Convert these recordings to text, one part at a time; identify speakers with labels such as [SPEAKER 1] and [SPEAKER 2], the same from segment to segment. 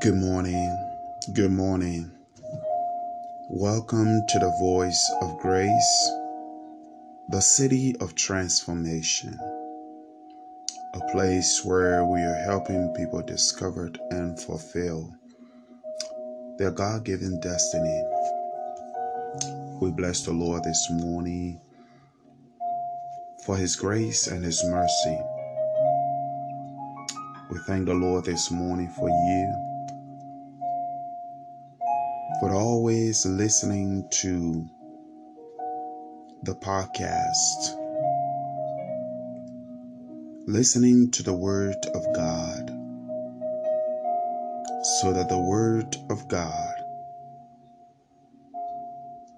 [SPEAKER 1] Good morning. Good morning. Welcome to the Voice of Grace, the city of transformation, a place where we are helping people discover and fulfill their God given destiny. We bless the Lord this morning for His grace and His mercy. We thank the Lord this morning for you for always listening to the podcast, listening to the Word of God, so that the Word of God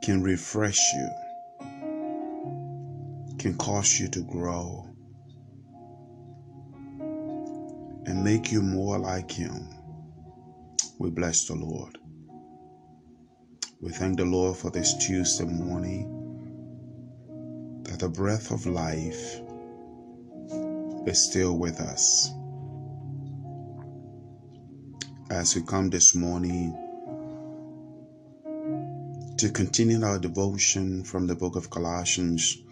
[SPEAKER 1] can refresh you, can cause you to grow, and make you more like Him. We bless the Lord. We thank the Lord for this Tuesday morning that the breath of life is still with us. As we come this morning to continue our devotion from the book of Colossians,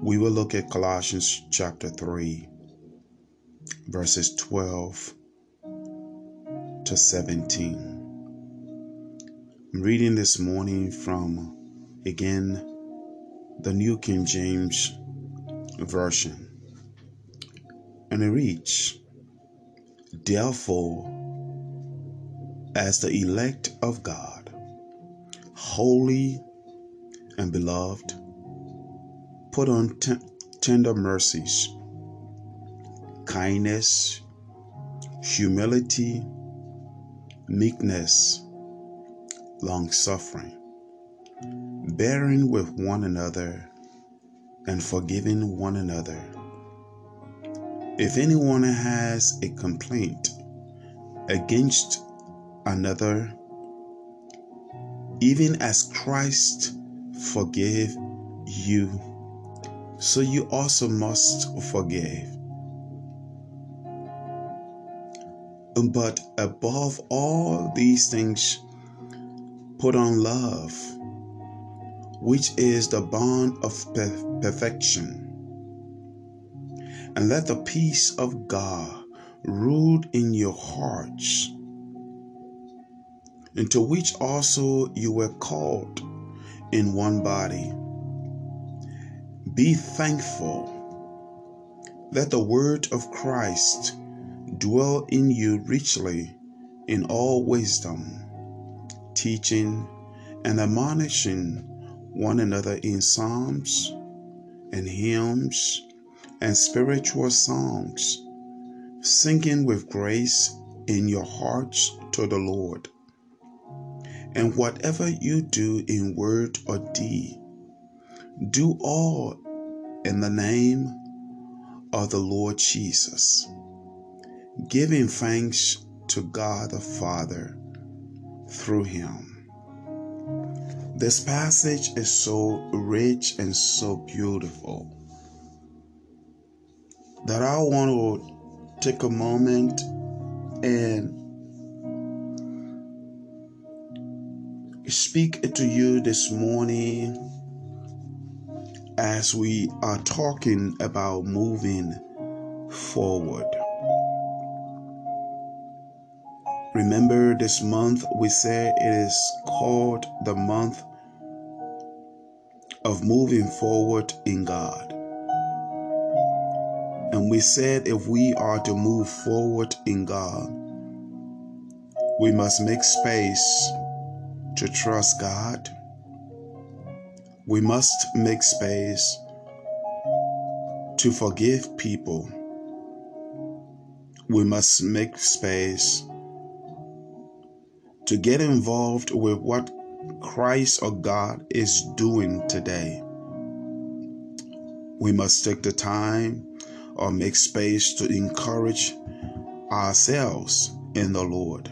[SPEAKER 1] we will look at Colossians chapter 3, verses 12 to 17. I'm reading this morning from, again, the New King James Version. And it reads, Therefore, as the elect of God, holy and beloved, put on t- tender mercies, kindness, humility, meekness, long suffering, bearing with one another and forgiving one another. If anyone has a complaint against another, even as Christ forgave you, so you also must forgive. But above all these things, Put on love, which is the bond of perfection. And let the peace of God rule in your hearts, into which also you were called in one body. Be thankful. Let the word of Christ dwell in you richly in all wisdom teaching and admonishing one another in psalms and hymns and spiritual songs, singing with grace in your hearts to the Lord. And whatever you do in word or deed, do all in the name of the Lord Jesus, giving thanks to God the Father through him. This passage is so rich and so beautiful that I want to take a moment and speak to you this morning as we are talking about moving forward. Remember, this month we say it is called the month of moving forward in God. And we said if we are to move forward in God, we must make space to trust God. We must make space to forgive people. We must make space to get involved with what Christ or God is doing today. We must take the time or make space to encourage ourselves in the Lord.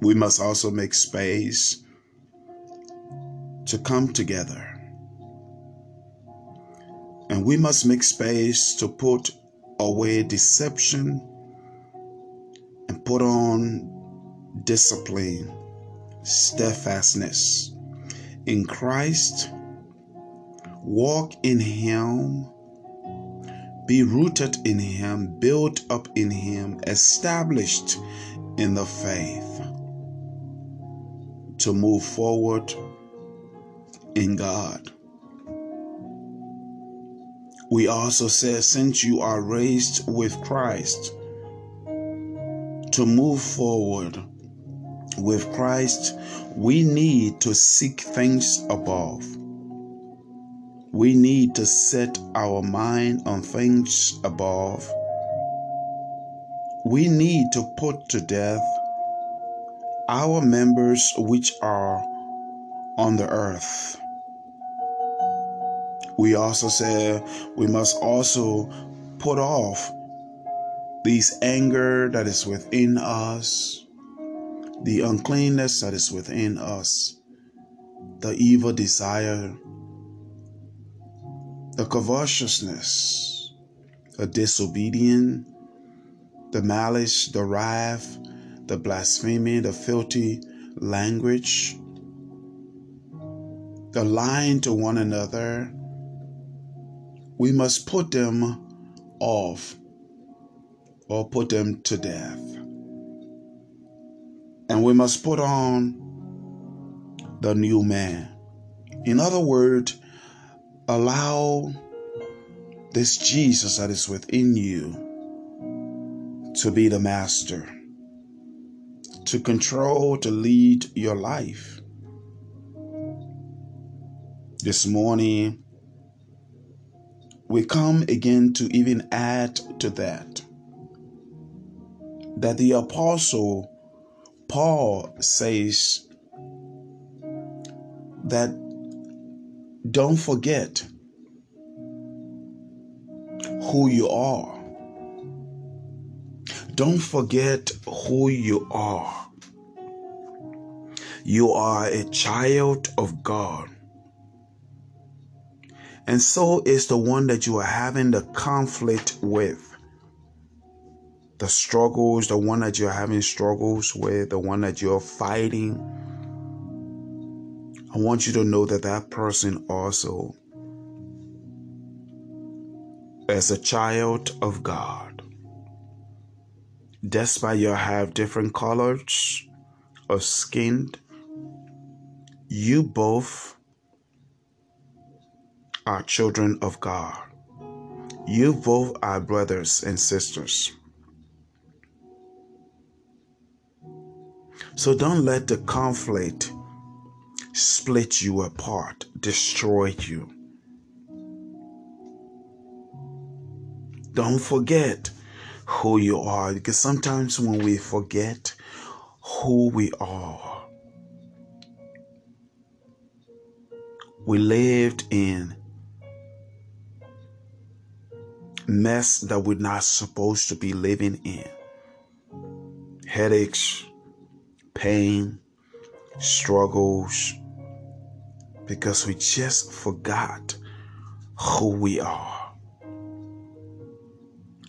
[SPEAKER 1] We must also make space to come together. And we must make space to put away deception and put on discipline, steadfastness in Christ, walk in Him, be rooted in Him, built up in Him, established in the faith to move forward in God. We also say, since you are raised with Christ, to move forward with Christ, we need to seek things above. We need to set our mind on things above. We need to put to death our members which are on the earth. We also say we must also put off this anger that is within us, the uncleanness that is within us, the evil desire, the covetousness, the disobedience, the malice, the wrath, the blasphemy, the filthy language, the lying to one another. We must put them off or put them to death. And we must put on the new man. In other words, allow this Jesus that is within you to be the master, to control, to lead your life. This morning, we come again to even add to that that the apostle Paul says that don't forget who you are. Don't forget who you are. You are a child of God. And so is the one that you are having the conflict with the struggles, the one that you're having struggles with, the one that you're fighting, I want you to know that that person also, as a child of God, despite you have different colors of skin, you both are children of God. You both are brothers and sisters. So don't let the conflict split you apart, destroy you. Don't forget who you are because sometimes when we forget who we are, we lived in mess that we're not supposed to be living in. Headaches, pain, struggles, because we just forgot who we are.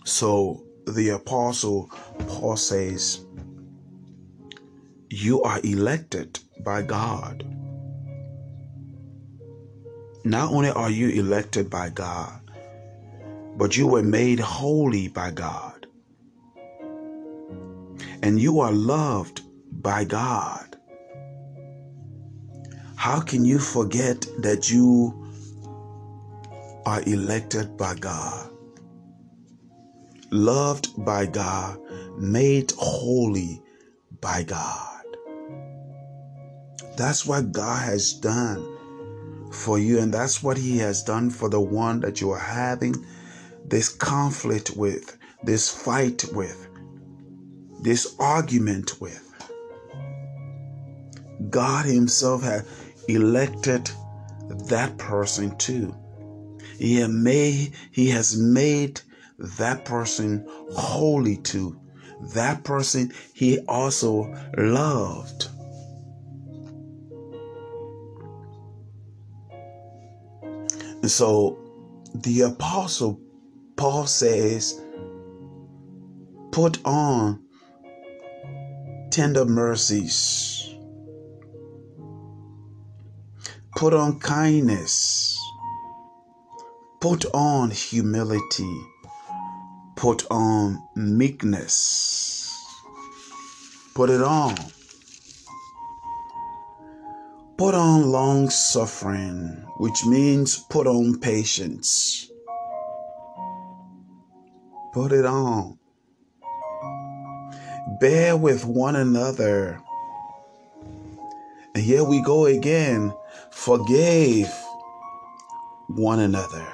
[SPEAKER 1] So the apostle Paul says, You are elected by God. Not only are you elected by God, but you were made holy by God. And you are loved by God. How can you forget that you are elected by God, loved by God, made holy by God? That's what God has done for you, and that's what He has done for the one that you are having this conflict with, this fight with, this argument with. God Himself had elected that person too. He, made, he has made that person holy too. That person He also loved. And so the apostle Paul says, put on tender mercies. Put on kindness. Put on humility. Put on meekness. Put it on. Put on long suffering, which means put on patience. Put it on. Bear with one another. And here we go again. Forgave one another.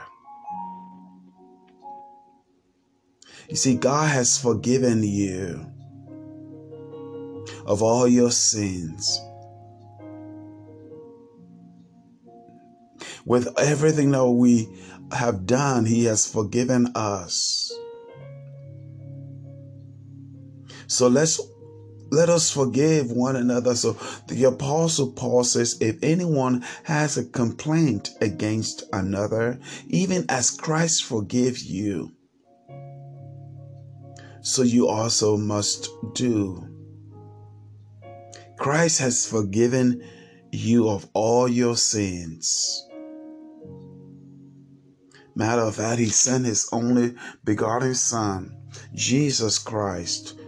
[SPEAKER 1] You see, God has forgiven you of all your sins. With everything that we have done, He has forgiven us. So let's let us forgive one another. So the apostle Paul says, if anyone has a complaint against another, even as Christ forgave you, so you also must do. Christ has forgiven you of all your sins. Matter of fact, he sent his only begotten Son, Jesus Christ,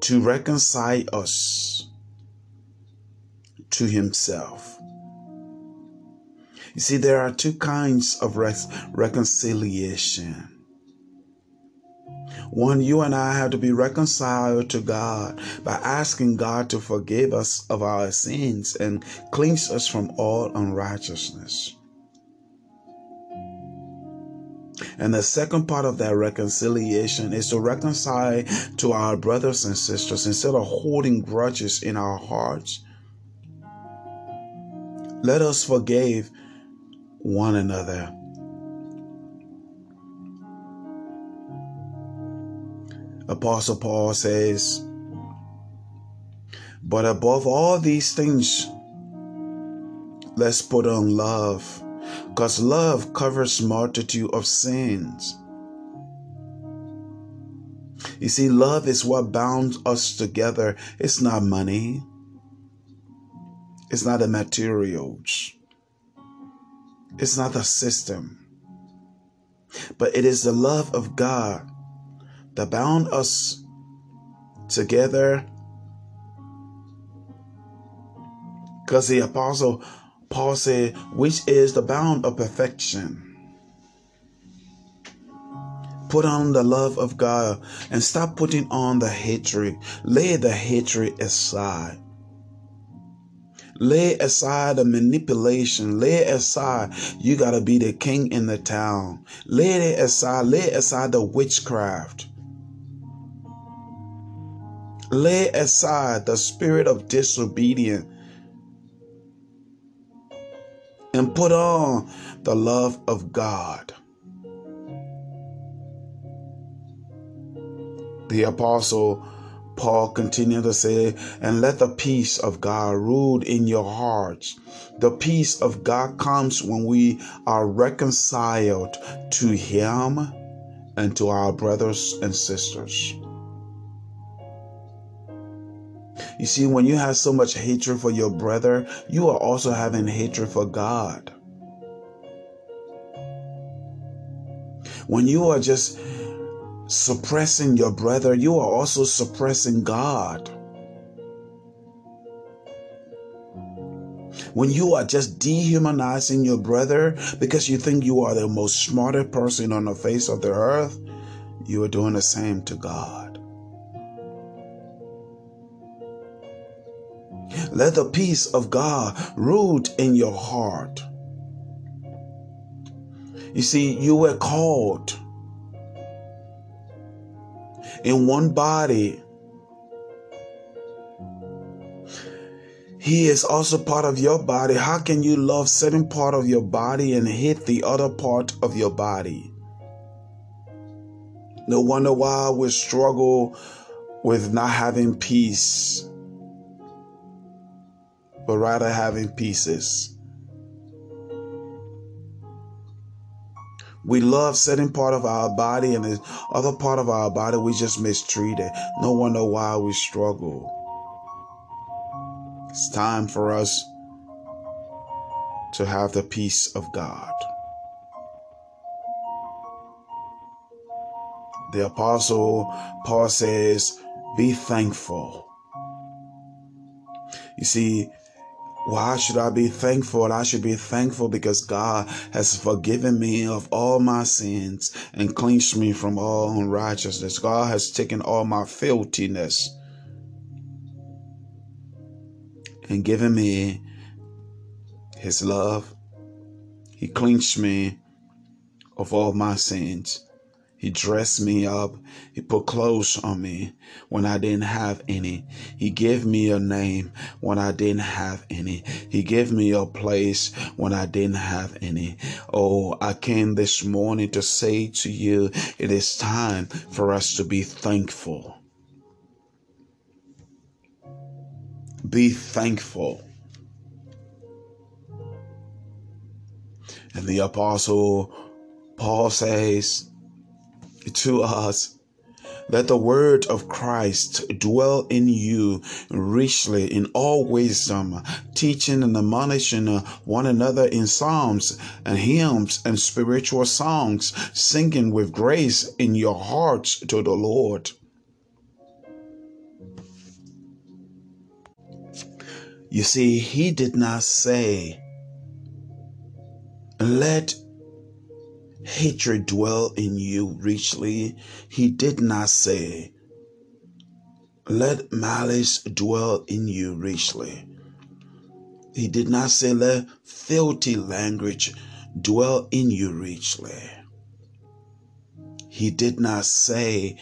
[SPEAKER 1] to reconcile us to himself. You see, there are two kinds of reconciliation. One, you and I have to be reconciled to God by asking God to forgive us of our sins and cleanse us from all unrighteousness. And the second part of that reconciliation is to reconcile to our brothers and sisters instead of holding grudges in our hearts. Let us forgive one another. Apostle Paul says, But above all these things, let's put on love because love covers multitude of sins. You see, love is what bounds us together. It's not money. It's not the materials. It's not the system. But it is the love of God that bound us together. Because the apostle Paul said, which is the bound of perfection. Put on the love of God and stop putting on the hatred. Lay the hatred aside. Lay aside the manipulation. Lay aside, you got to be the king in the town. Lay it aside. Lay aside the witchcraft. Lay aside the spirit of disobedience and put on the love of God. The apostle Paul continued to say, and let the peace of God rule in your hearts. The peace of God comes when we are reconciled to Him and to our brothers and sisters. You see, when you have so much hatred for your brother, you are also having hatred for God. When you are just suppressing your brother, you are also suppressing God. When you are just dehumanizing your brother because you think you are the most smarter person on the face of the earth, you are doing the same to God. Let the peace of God root in your heart. You see, you were called in one body. He is also part of your body. How can you love certain part of your body and hate the other part of your body? No wonder why we struggle with not having peace but rather having pieces. We love certain part of our body and the other part of our body we just mistreat it. No wonder why we struggle. It's time for us to have the peace of God. The Apostle Paul says, Be thankful. You see, why should I be thankful? I should be thankful because God has forgiven me of all my sins and cleansed me from all unrighteousness. God has taken all my filthiness and given me his love. He cleansed me of all my sins. He dressed me up. He put clothes on me when I didn't have any. He gave me a name when I didn't have any. He gave me a place when I didn't have any. Oh, I came this morning to say to you, it is time for us to be thankful. Be thankful. And the apostle Paul says to us, let the word of Christ dwell in you richly in all wisdom, teaching and admonishing one another in psalms and hymns and spiritual songs, singing with grace in your hearts to the Lord. You see, he did not say, let hatred dwell in you richly. He did not say, let malice dwell in you richly. He did not say, let filthy language dwell in you richly. He did not say,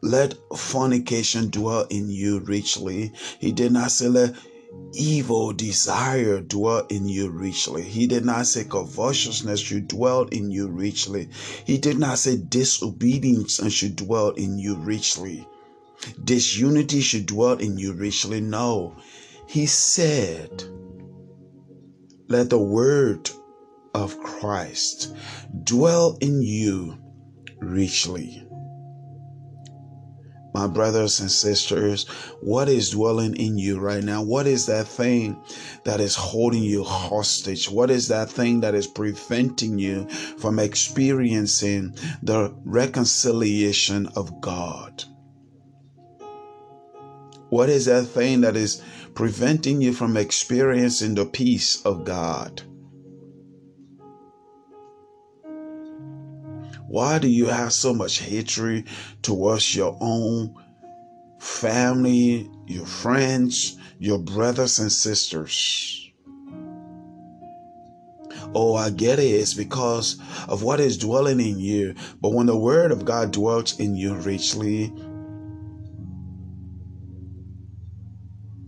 [SPEAKER 1] let fornication dwell in you richly. He did not say, let evil desire dwell in you richly. He did not say covetousness should dwell in you richly. He did not say disobedience should dwell in you richly. Disunity should dwell in you richly. No. He said, let the word of Christ dwell in you richly. My brothers and sisters, what is dwelling in you right now? What is that thing that is holding you hostage? What is that thing that is preventing you from experiencing the reconciliation of God? What is that thing that is preventing you from experiencing the peace of God? Why do you have so much hatred towards your own family, your friends, your brothers and sisters? Oh, I get it. It's because of what is dwelling in you. But when the word of God dwells in you richly,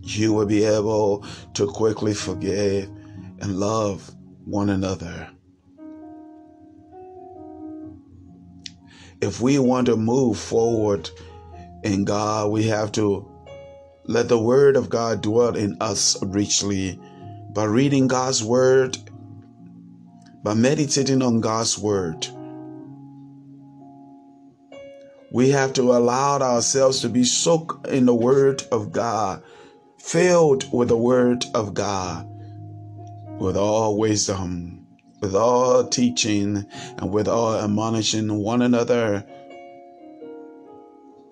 [SPEAKER 1] you will be able to quickly forgive and love one another. If we want to move forward in God, we have to let the Word of God dwell in us richly by reading God's Word, by meditating on God's Word. We have to allow ourselves to be soaked in the Word of God, filled with the Word of God, with all wisdom with all teaching and with all admonishing one another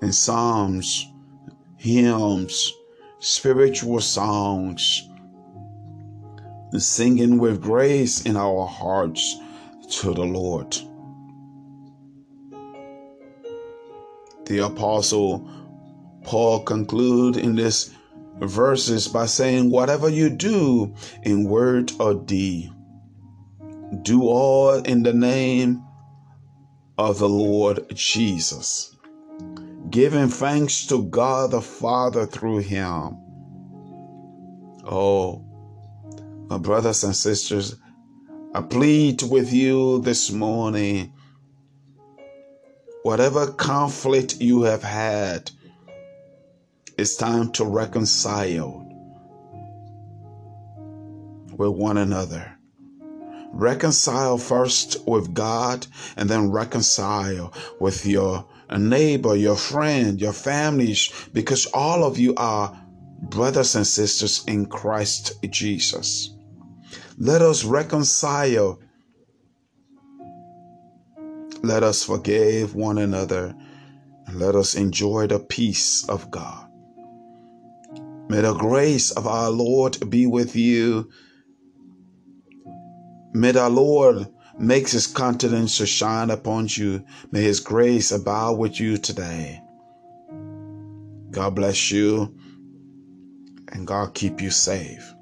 [SPEAKER 1] in psalms, hymns, spiritual songs, singing with grace in our hearts to the Lord. The apostle Paul conclude in this verses by saying, whatever you do in word or deed, do all in the name of the Lord Jesus, giving thanks to God the Father through him. Oh, my brothers and sisters, I plead with you this morning whatever conflict you have had, it's time to reconcile with one another reconcile first with God and then reconcile with your neighbor, your friend, your families, because all of you are Brothers and sisters in Christ Jesus, let us reconcile. Let us forgive one another and let us enjoy the peace of God. May the grace of our Lord be with you. May the Lord make his countenance to shine upon you. May his grace abide with you today. God bless you and God keep you safe.